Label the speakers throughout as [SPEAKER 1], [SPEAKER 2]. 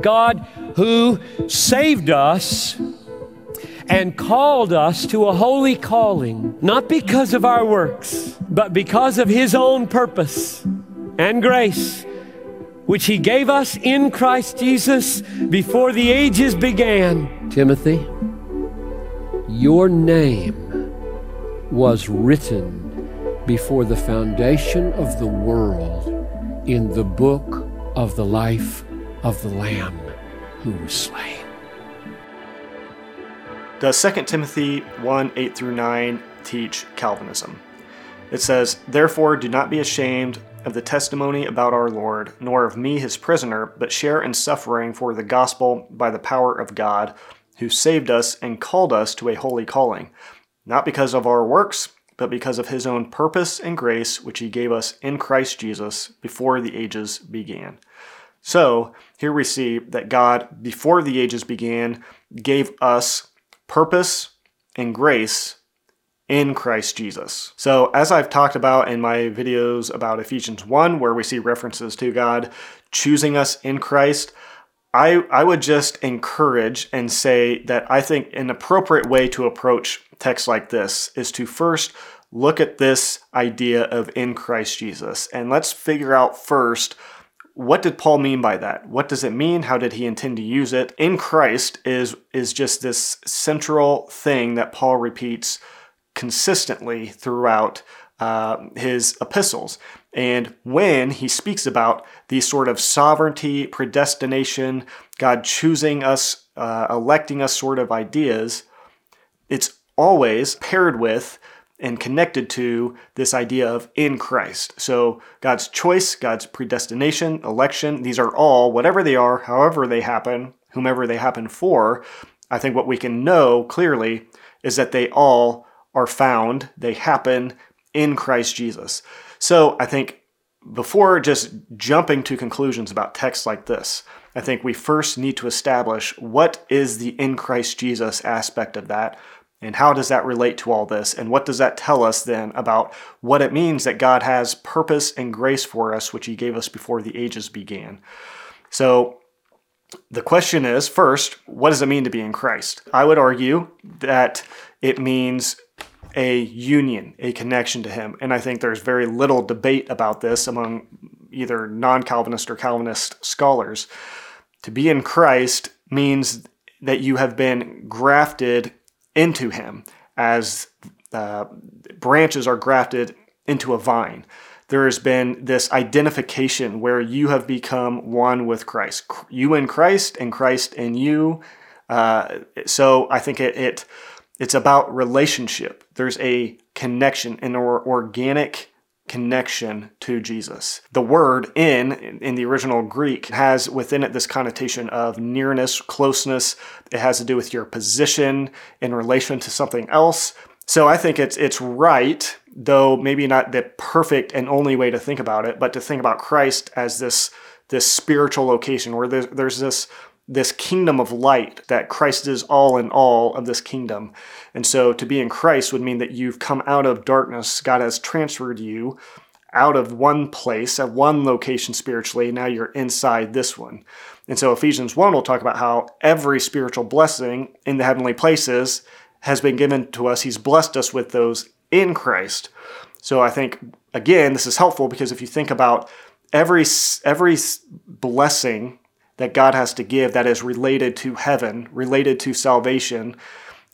[SPEAKER 1] God who saved us and called us to a holy calling, not because of our works, but because of His own purpose and grace, which He gave us in Christ Jesus before the ages began. Timothy, your name was written before the foundation of the world in the book of the life of the Lamb who was slain.
[SPEAKER 2] Does 2 Timothy 1 8 through 9 teach Calvinism? It says, Therefore, do not be ashamed of the testimony about our Lord, nor of me his prisoner, but share in suffering for the gospel by the power of God, who saved us and called us to a holy calling, not because of our works, but because of his own purpose and grace, which he gave us in Christ Jesus before the ages began. So, here we see that God, before the ages began, gave us purpose and grace in Christ Jesus. So, as I've talked about in my videos about Ephesians 1, where we see references to God choosing us in Christ, I, I would just encourage and say that I think an appropriate way to approach texts like this is to first look at this idea of in Christ Jesus. And let's figure out first what did Paul mean by that? What does it mean? How did he intend to use it? In Christ is is just this central thing that Paul repeats consistently throughout uh, his epistles. And when he speaks about these sort of sovereignty, predestination, God choosing us, uh, electing us sort of ideas, it's always paired with and connected to this idea of in Christ. So God's choice, God's predestination, election, these are all, whatever they are, however they happen, whomever they happen for, I think what we can know clearly is that they all are found, they happen in Christ Jesus. So I think before just jumping to conclusions about texts like this, I think we first need to establish what is the in Christ Jesus aspect of that and how does that relate to all this? And what does that tell us then about what it means that God has purpose and grace for us, which He gave us before the ages began? So, the question is first, what does it mean to be in Christ? I would argue that it means a union, a connection to Him. And I think there's very little debate about this among either non Calvinist or Calvinist scholars. To be in Christ means that you have been grafted into him as uh, branches are grafted into a vine. There has been this identification where you have become one with Christ. You in Christ and Christ in you. Uh, so I think it, it it's about relationship. There's a connection, and an or organic connection to Jesus. The word in in the original Greek has within it this connotation of nearness, closeness. It has to do with your position in relation to something else. So I think it's it's right, though maybe not the perfect and only way to think about it, but to think about Christ as this this spiritual location where there's, there's this this kingdom of light, that Christ is all in all of this kingdom. And so to be in Christ would mean that you've come out of darkness. God has transferred you out of one place, at one location spiritually. Now you're inside this one. And so Ephesians 1 will talk about how every spiritual blessing in the heavenly places has been given to us. He's blessed us with those in Christ. So I think, again, this is helpful because if you think about every, every blessing that God has to give that is related to heaven, related to salvation,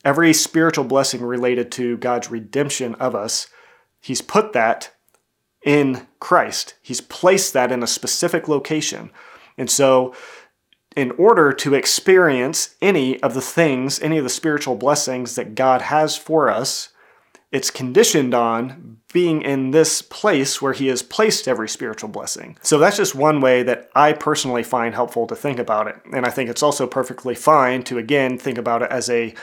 [SPEAKER 2] every spiritual blessing related to God's redemption of us, He's put that in Christ. He's placed that in a specific location. And so, in order to experience any of the things, any of the spiritual blessings that God has for us, it's conditioned on being in this place where he has placed every spiritual blessing. So that's just one way that I personally find helpful to think about it. And I think it's also perfectly fine to, again, think about it as a,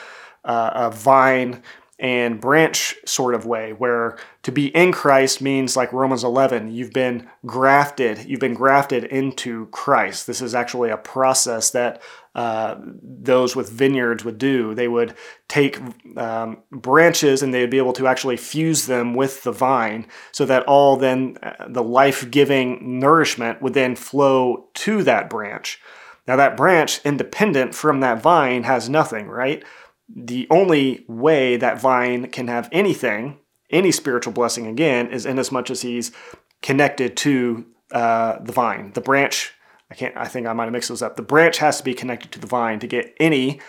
[SPEAKER 2] uh, a vine and branch sort of way, where to be in Christ means like Romans 11, you've been grafted, you've been grafted into Christ. This is actually a process that uh, those with vineyards would do. They would take um, branches and they'd be able to actually fuse them with the vine so that all then uh, the life giving nourishment would then flow to that branch. Now, that branch, independent from that vine, has nothing, right? The only way that vine can have anything, any spiritual blessing again, is in as much as he's connected to uh, the vine. The branch, I can't, I think I might have mixed those up. The branch has to be connected to the vine to get any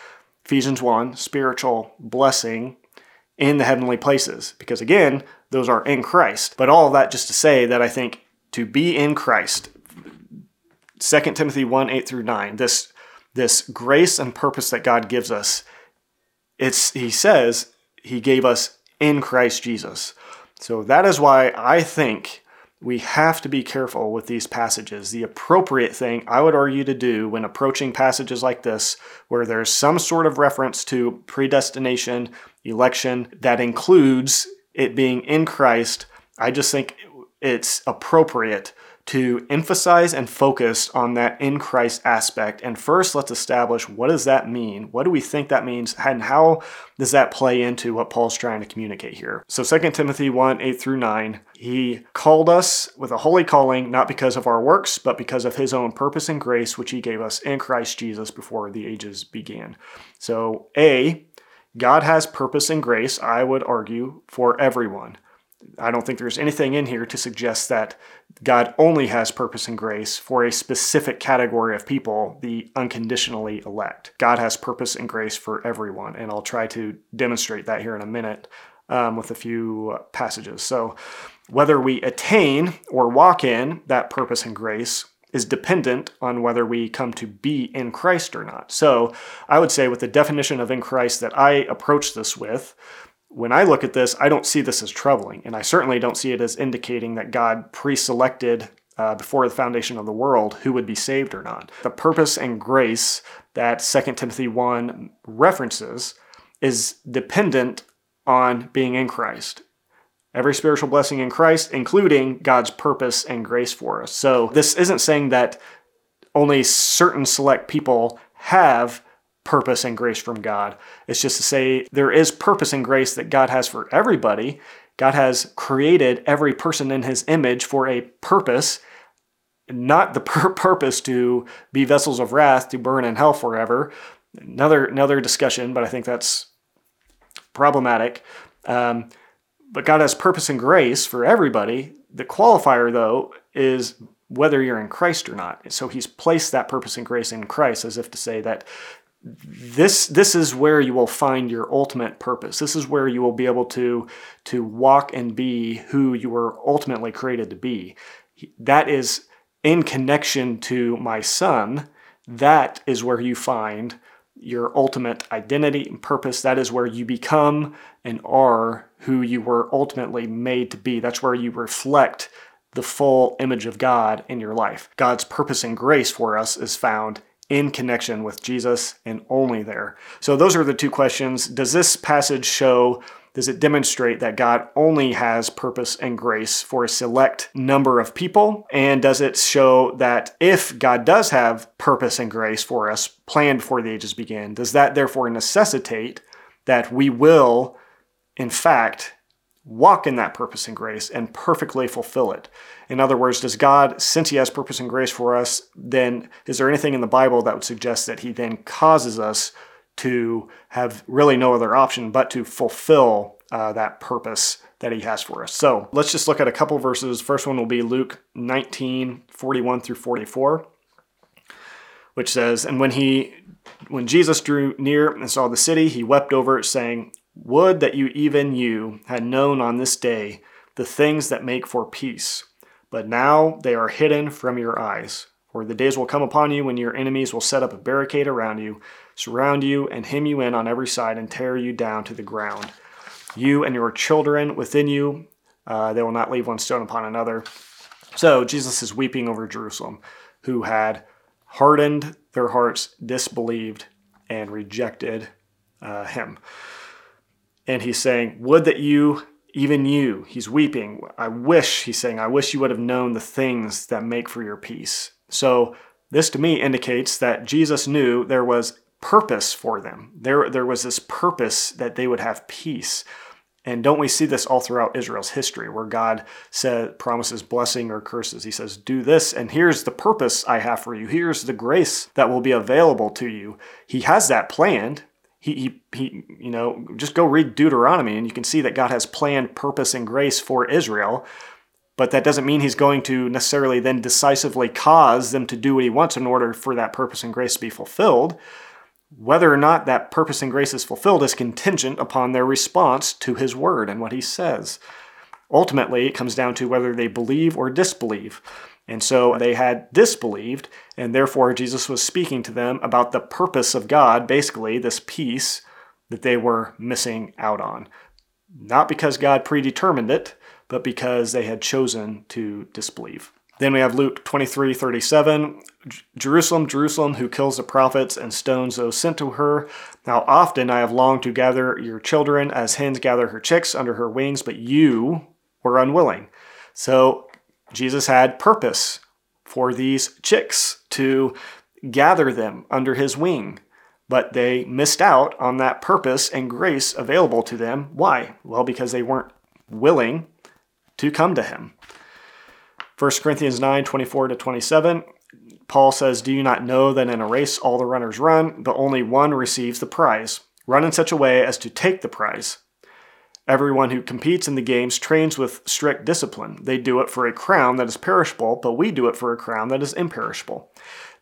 [SPEAKER 2] Ephesians 1 spiritual blessing in the heavenly places. Because again, those are in Christ. But all of that just to say that I think to be in Christ, 2 Timothy 1 8 through 9, this, this grace and purpose that God gives us, it's, he says he gave us in Christ Jesus. So that is why I think we have to be careful with these passages. The appropriate thing, I would argue, to do when approaching passages like this, where there's some sort of reference to predestination, election, that includes it being in Christ, I just think it's appropriate to emphasize and focus on that in Christ aspect. And first, let's establish what does that mean? What do we think that means? And how does that play into what Paul's trying to communicate here? So 2 Timothy 1 8 through 9, he called us with a holy calling, not because of our works, but because of his own purpose and grace, which he gave us in Christ Jesus before the ages began. So, A, God has purpose and grace, I would argue, for everyone. I don't think there's anything in here to suggest that God only has purpose and grace for a specific category of people, the unconditionally elect. God has purpose and grace for everyone, and I'll try to demonstrate that here in a minute um, with a few passages. So, whether we attain or walk in that purpose and grace is dependent on whether we come to be in Christ or not. So, I would say, with the definition of in Christ that I approach this with, when I look at this, I don't see this as troubling, and I certainly don't see it as indicating that God pre selected uh, before the foundation of the world who would be saved or not. The purpose and grace that 2 Timothy 1 references is dependent on being in Christ. Every spiritual blessing in Christ, including God's purpose and grace for us. So, this isn't saying that only certain select people have purpose and grace from God. It's just to say there is purpose and grace that God has for everybody. God has created every person in his image for a purpose, not the pur- purpose to be vessels of wrath to burn in hell forever. Another another discussion, but I think that's problematic. Um, but God has purpose and grace for everybody. The qualifier, though, is whether you're in Christ or not. So he's placed that purpose and grace in Christ as if to say that this this is where you will find your ultimate purpose. This is where you will be able to to walk and be who you were ultimately created to be. That is in connection to my son. That is where you find your ultimate identity and purpose. That is where you become and are who you were ultimately made to be. That's where you reflect the full image of God in your life. God's purpose and grace for us is found in connection with Jesus and only there. So, those are the two questions. Does this passage show, does it demonstrate that God only has purpose and grace for a select number of people? And does it show that if God does have purpose and grace for us planned before the ages begin, does that therefore necessitate that we will, in fact, walk in that purpose and grace and perfectly fulfill it. In other words, does God, since He has purpose and grace for us, then is there anything in the Bible that would suggest that He then causes us to have really no other option but to fulfill uh, that purpose that He has for us? So let's just look at a couple verses. First one will be Luke 19 41 through 44, which says, And when He when Jesus drew near and saw the city, he wept over it, saying, would that you, even you, had known on this day the things that make for peace. But now they are hidden from your eyes. For the days will come upon you when your enemies will set up a barricade around you, surround you, and hem you in on every side, and tear you down to the ground. You and your children within you, uh, they will not leave one stone upon another. So Jesus is weeping over Jerusalem, who had hardened their hearts, disbelieved, and rejected uh, him and he's saying, Would that you, even you, he's weeping. I wish, he's saying, I wish you would have known the things that make for your peace. So, this to me indicates that Jesus knew there was purpose for them. There, there was this purpose that they would have peace. And don't we see this all throughout Israel's history where God said promises blessing or curses? He says, "Do this and here's the purpose I have for you. Here's the grace that will be available to you." He has that planned. He, he, he you know, just go read Deuteronomy and you can see that God has planned purpose and grace for Israel. But that doesn't mean he's going to necessarily then decisively cause them to do what he wants in order for that purpose and grace to be fulfilled. Whether or not that purpose and grace is fulfilled is contingent upon their response to his word and what he says. Ultimately, it comes down to whether they believe or disbelieve. And so they had disbelieved, and therefore Jesus was speaking to them about the purpose of God, basically, this peace that they were missing out on. Not because God predetermined it, but because they had chosen to disbelieve. Then we have Luke 23 37. Jerusalem, Jerusalem, who kills the prophets and stones those sent to her. How often I have longed to gather your children as hens gather her chicks under her wings, but you were unwilling. So Jesus had purpose for these chicks to gather them under his wing, but they missed out on that purpose and grace available to them. Why? Well, because they weren't willing to come to him. 1 Corinthians 9 24 to 27, Paul says, Do you not know that in a race all the runners run, but only one receives the prize? Run in such a way as to take the prize. Everyone who competes in the games trains with strict discipline. They do it for a crown that is perishable, but we do it for a crown that is imperishable.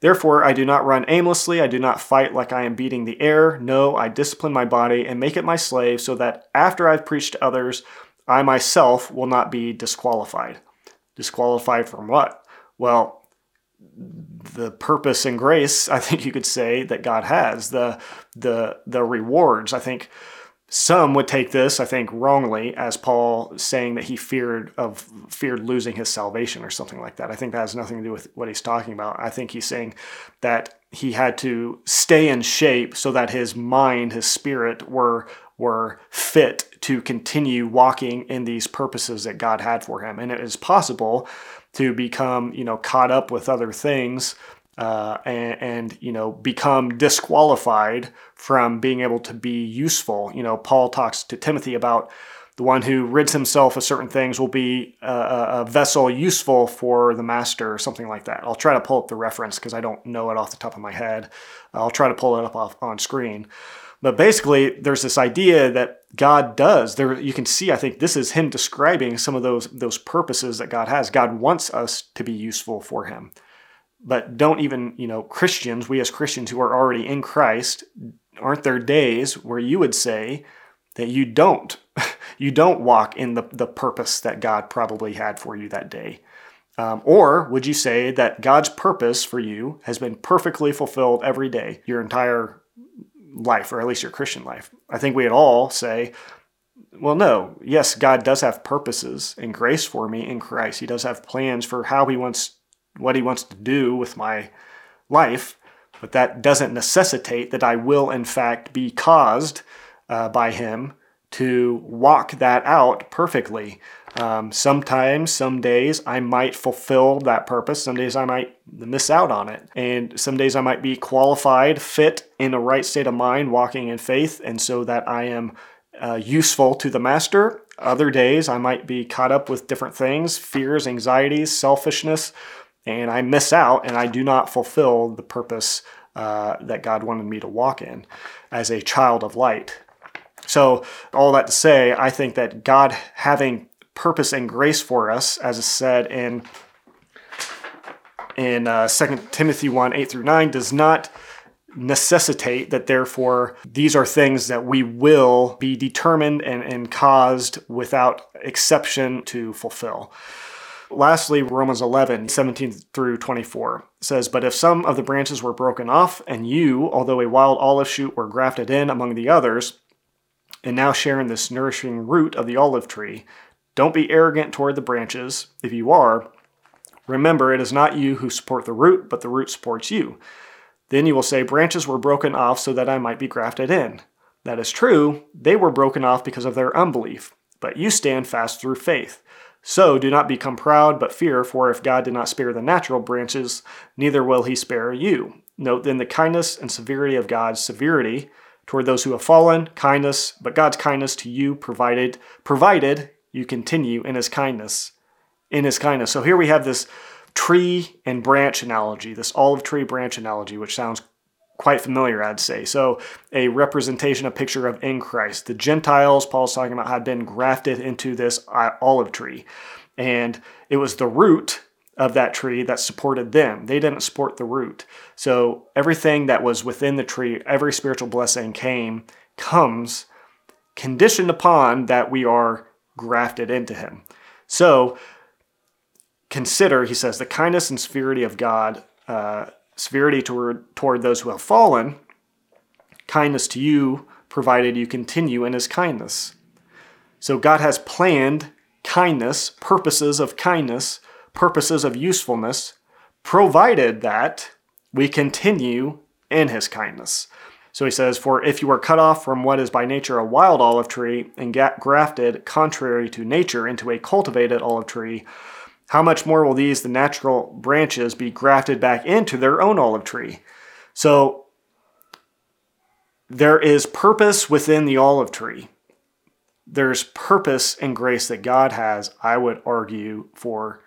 [SPEAKER 2] Therefore, I do not run aimlessly. I do not fight like I am beating the air. No, I discipline my body and make it my slave so that after I've preached to others, I myself will not be disqualified. Disqualified from what? Well, the purpose and grace, I think you could say, that God has, the the the rewards. I think some would take this, I think, wrongly as Paul saying that he feared of feared losing his salvation or something like that. I think that has nothing to do with what he's talking about. I think he's saying that he had to stay in shape so that his mind, his spirit were were fit to continue walking in these purposes that God had for him. And it is possible to become, you know, caught up with other things uh, and, and, you know, become disqualified from being able to be useful. You know, Paul talks to Timothy about the one who rids himself of certain things will be a, a, vessel useful for the master or something like that. I'll try to pull up the reference because I don't know it off the top of my head. I'll try to pull it up off, on screen. But basically, there's this idea that God does. There, you can see. I think this is Him describing some of those those purposes that God has. God wants us to be useful for Him, but don't even you know Christians. We as Christians who are already in Christ, aren't there days where you would say that you don't you don't walk in the the purpose that God probably had for you that day? Um, or would you say that God's purpose for you has been perfectly fulfilled every day, your entire life, or at least your Christian life. I think we'd all say, well, no, yes, God does have purposes and grace for me in Christ. He does have plans for how He wants, what He wants to do with my life, but that doesn't necessitate that I will, in fact, be caused uh, by Him to walk that out perfectly. Um, sometimes, some days, I might fulfill that purpose. Some days I might miss out on it. And some days I might be qualified, fit, in the right state of mind, walking in faith, and so that I am uh, useful to the master. Other days I might be caught up with different things fears, anxieties, selfishness, and I miss out and I do not fulfill the purpose uh, that God wanted me to walk in as a child of light. So, all that to say, I think that God having purpose and grace for us, as is said in in uh, 2 Timothy 1 8 through 9, does not necessitate that therefore these are things that we will be determined and, and caused without exception to fulfill. Lastly, Romans 11, 17 through 24 says, But if some of the branches were broken off, and you, although a wild olive shoot, were grafted in among the others, and now share in this nourishing root of the olive tree, don't be arrogant toward the branches. If you are, remember it is not you who support the root, but the root supports you. Then you will say, Branches were broken off so that I might be grafted in. That is true, they were broken off because of their unbelief, but you stand fast through faith. So do not become proud, but fear, for if God did not spare the natural branches, neither will he spare you. Note then the kindness and severity of God's severity toward those who have fallen, kindness, but God's kindness to you provided provided you continue in his kindness. In his kindness. So here we have this tree and branch analogy, this olive tree branch analogy, which sounds quite familiar, I'd say. So, a representation, a picture of in Christ. The Gentiles, Paul's talking about, had been grafted into this olive tree. And it was the root of that tree that supported them. They didn't support the root. So, everything that was within the tree, every spiritual blessing came, comes conditioned upon that we are grafted into Him. So, consider, he says, the kindness and severity of God. Uh, severity toward, toward those who have fallen, kindness to you, provided you continue in his kindness. So God has planned kindness, purposes of kindness, purposes of usefulness, provided that we continue in his kindness. So he says, For if you are cut off from what is by nature a wild olive tree and grafted contrary to nature into a cultivated olive tree, how much more will these, the natural branches, be grafted back into their own olive tree? So there is purpose within the olive tree. There's purpose and grace that God has, I would argue, for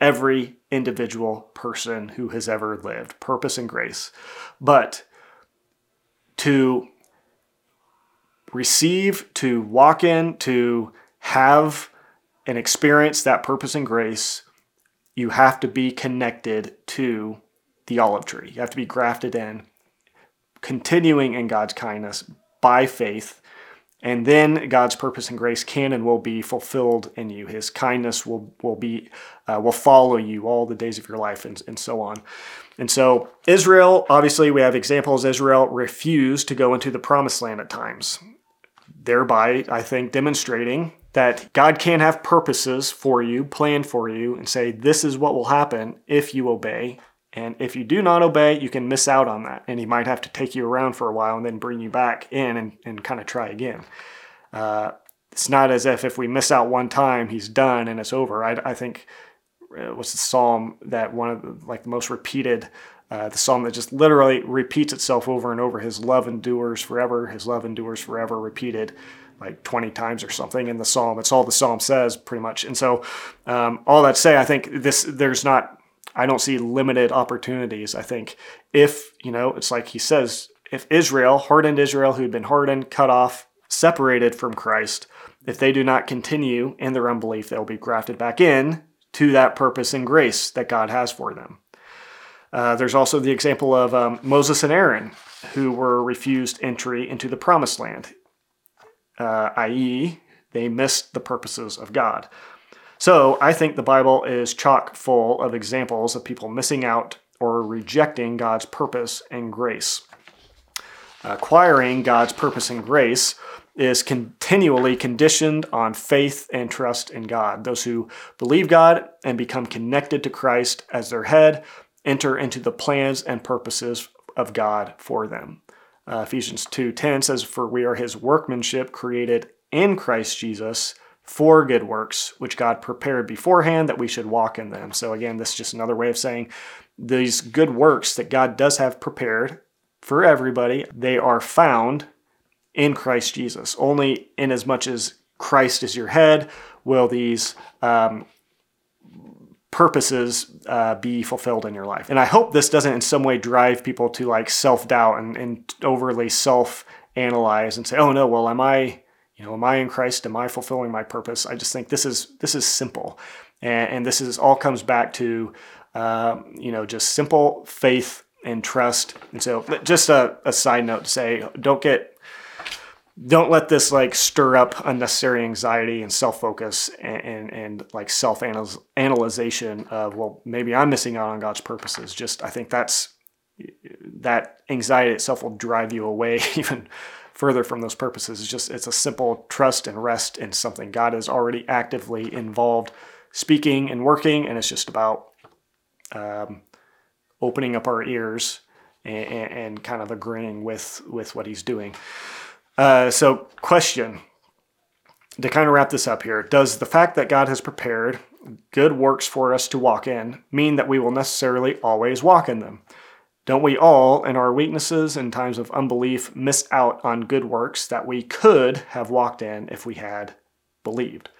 [SPEAKER 2] every individual person who has ever lived. Purpose and grace. But to receive, to walk in, to have and experience that purpose and grace, you have to be connected to the olive tree. You have to be grafted in, continuing in God's kindness by faith. And then God's purpose and grace can and will be fulfilled in you. His kindness will will be uh, will follow you all the days of your life, and, and so on. And so Israel, obviously, we have examples. Israel refused to go into the promised land at times, thereby, I think, demonstrating that God can have purposes for you, planned for you, and say, this is what will happen if you obey. And if you do not obey, you can miss out on that. And he might have to take you around for a while and then bring you back in and, and kind of try again. Uh, it's not as if if we miss out one time, he's done and it's over. I, I think uh, was the psalm that one of the, like the most repeated uh, the psalm that just literally repeats itself over and over. His love endures forever. His love endures forever. Repeated like 20 times or something in the psalm. It's all the psalm says pretty much. And so, um, all that to say, I think this there's not. I don't see limited opportunities. I think if you know, it's like he says, if Israel, hardened Israel, who'd been hardened, cut off, separated from Christ, if they do not continue in their unbelief, they'll be grafted back in to that purpose and grace that God has for them. Uh, there's also the example of um, Moses and Aaron, who were refused entry into the promised land uh, i.e., they missed the purposes of God. So I think the Bible is chock full of examples of people missing out or rejecting God's purpose and grace. Acquiring God's purpose and grace is continually conditioned on faith and trust in God. Those who believe God and become connected to Christ as their head enter into the plans and purposes of God for them. Uh, Ephesians 2:10 says, "For we are his workmanship created in Christ Jesus for good works, which God prepared beforehand that we should walk in them." So again, this is just another way of saying these good works that God does have prepared for everybody, they are found in Christ Jesus. Only in as much as Christ is your head will these um, purposes uh, be fulfilled in your life. And I hope this doesn't in some way drive people to like self doubt and, and overly self analyze and say, oh no, well, am I, you know, am I in Christ? Am I fulfilling my purpose? I just think this is this is simple, and, and this is all comes back to, uh, you know, just simple faith and trust. And so, just a, a side note to say, don't get don't let this like stir up unnecessary anxiety and self-focus and, and, and like self-analyzation of well maybe i'm missing out on god's purposes. Just i think that's that anxiety itself will drive you away even further from those purposes. It's just it's a simple trust and rest in something. God is already actively involved speaking and working and it's just about um, opening up our ears and, and kind of agreeing with with what he's doing uh, so, question to kind of wrap this up here Does the fact that God has prepared good works for us to walk in mean that we will necessarily always walk in them? Don't we all, in our weaknesses and times of unbelief, miss out on good works that we could have walked in if we had believed?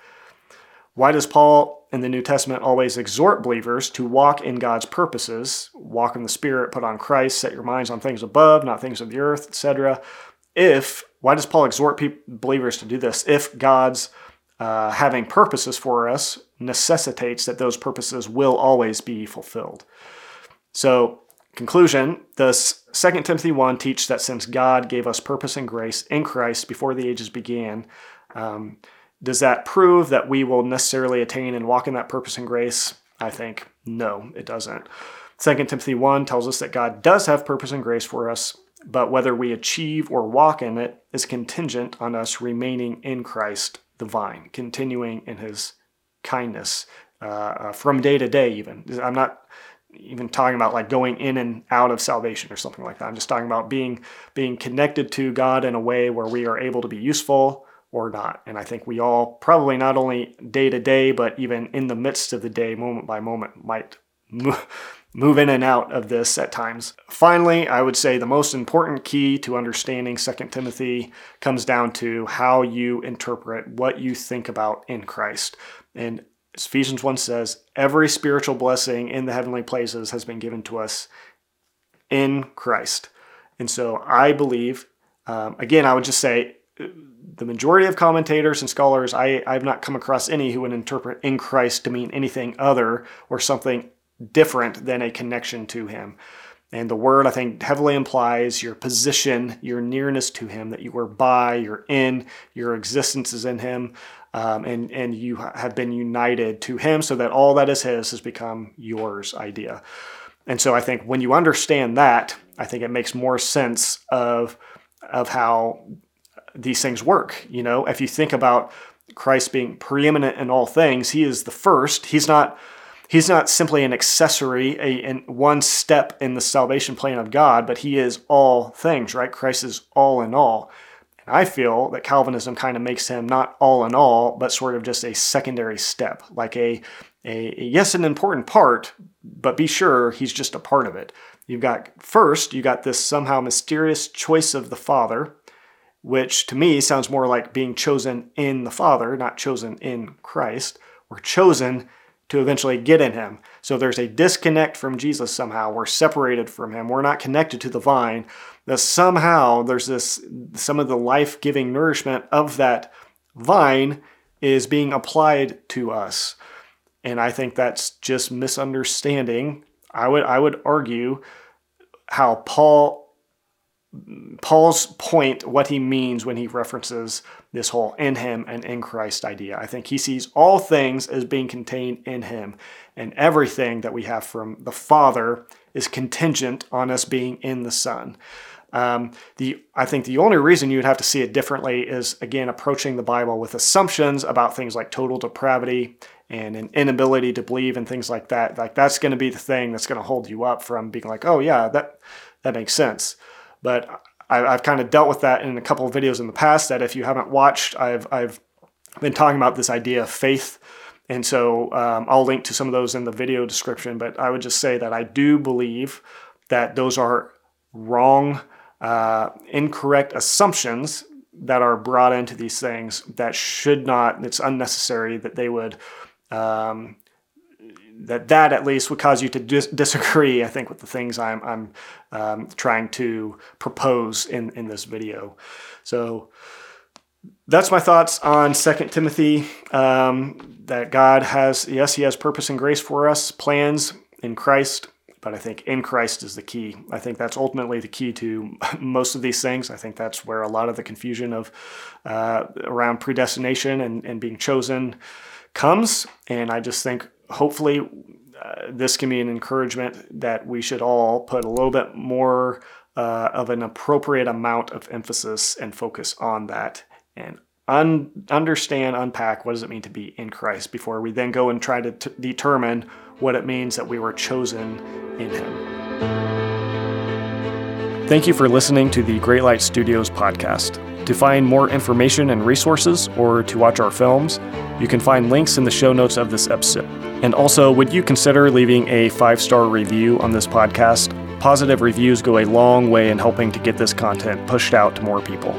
[SPEAKER 2] Why does Paul in the New Testament always exhort believers to walk in God's purposes, walk in the Spirit, put on Christ, set your minds on things above, not things of the earth, etc.? If why does Paul exhort people, believers to do this? If God's uh, having purposes for us necessitates that those purposes will always be fulfilled. So, conclusion: Does 2 Timothy one teach that since God gave us purpose and grace in Christ before the ages began? Um, does that prove that we will necessarily attain and walk in that purpose and grace? I think no, it doesn't. 2 Timothy 1 tells us that God does have purpose and grace for us, but whether we achieve or walk in it is contingent on us remaining in Christ the vine, continuing in his kindness uh, uh, from day to day, even. I'm not even talking about like going in and out of salvation or something like that. I'm just talking about being being connected to God in a way where we are able to be useful or not. And I think we all probably not only day to day, but even in the midst of the day, moment by moment, might move in and out of this at times. Finally, I would say the most important key to understanding 2 Timothy comes down to how you interpret what you think about in Christ. And Ephesians 1 says, Every spiritual blessing in the heavenly places has been given to us in Christ. And so I believe, um, again, I would just say, the majority of commentators and scholars, I, I've not come across any who would interpret in Christ to mean anything other or something different than a connection to Him. And the word, I think, heavily implies your position, your nearness to Him, that you are by, you're in, your existence is in Him, um, and, and you have been united to Him so that all that is His has become yours idea. And so I think when you understand that, I think it makes more sense of, of how these things work. You know, if you think about Christ being preeminent in all things, He is the first. He's not He's not simply an accessory, a, one step in the salvation plan of God, but he is all things, right? Christ is all in all. And I feel that Calvinism kind of makes him not all in all, but sort of just a secondary step, like a, a, a yes, an important part, but be sure he's just a part of it. You've got first, you got this somehow mysterious choice of the Father, which to me sounds more like being chosen in the Father, not chosen in Christ, or chosen to eventually get in him. So there's a disconnect from Jesus somehow. We're separated from him. We're not connected to the vine. That somehow there's this some of the life-giving nourishment of that vine is being applied to us. And I think that's just misunderstanding. I would I would argue how Paul Paul's point, what he means when he references this whole in him and in Christ idea. I think he sees all things as being contained in him, and everything that we have from the Father is contingent on us being in the Son. Um, the I think the only reason you'd have to see it differently is again approaching the Bible with assumptions about things like total depravity and an inability to believe and things like that. Like that's going to be the thing that's going to hold you up from being like, oh yeah, that that makes sense. But I, have kind of dealt with that in a couple of videos in the past. That if you haven't watched, I've I've been talking about this idea of faith, and so um, I'll link to some of those in the video description. But I would just say that I do believe that those are wrong, uh, incorrect assumptions that are brought into these things that should not. It's unnecessary that they would. Um, that that at least would cause you to dis- disagree, I think, with the things I'm, I'm um, trying to propose in, in this video. So that's my thoughts on Second Timothy. Um, that God has, yes, He has purpose and grace for us, plans in Christ, but I think in Christ is the key. I think that's ultimately the key to most of these things. I think that's where a lot of the confusion of uh, around predestination and, and being chosen comes. And I just think hopefully uh, this can be an encouragement that we should all put a little bit more uh, of an appropriate amount of emphasis and focus on that and un- understand, unpack what does it mean to be in Christ before we then go and try to t- determine what it means that we were chosen in Him. Thank you for listening to the Great Light Studios podcast. To find more information and resources or to watch our films, you can find links in the show notes of this episode. And also, would you consider leaving a five star review on this podcast? Positive reviews go a long way in helping to get this content pushed out to more people.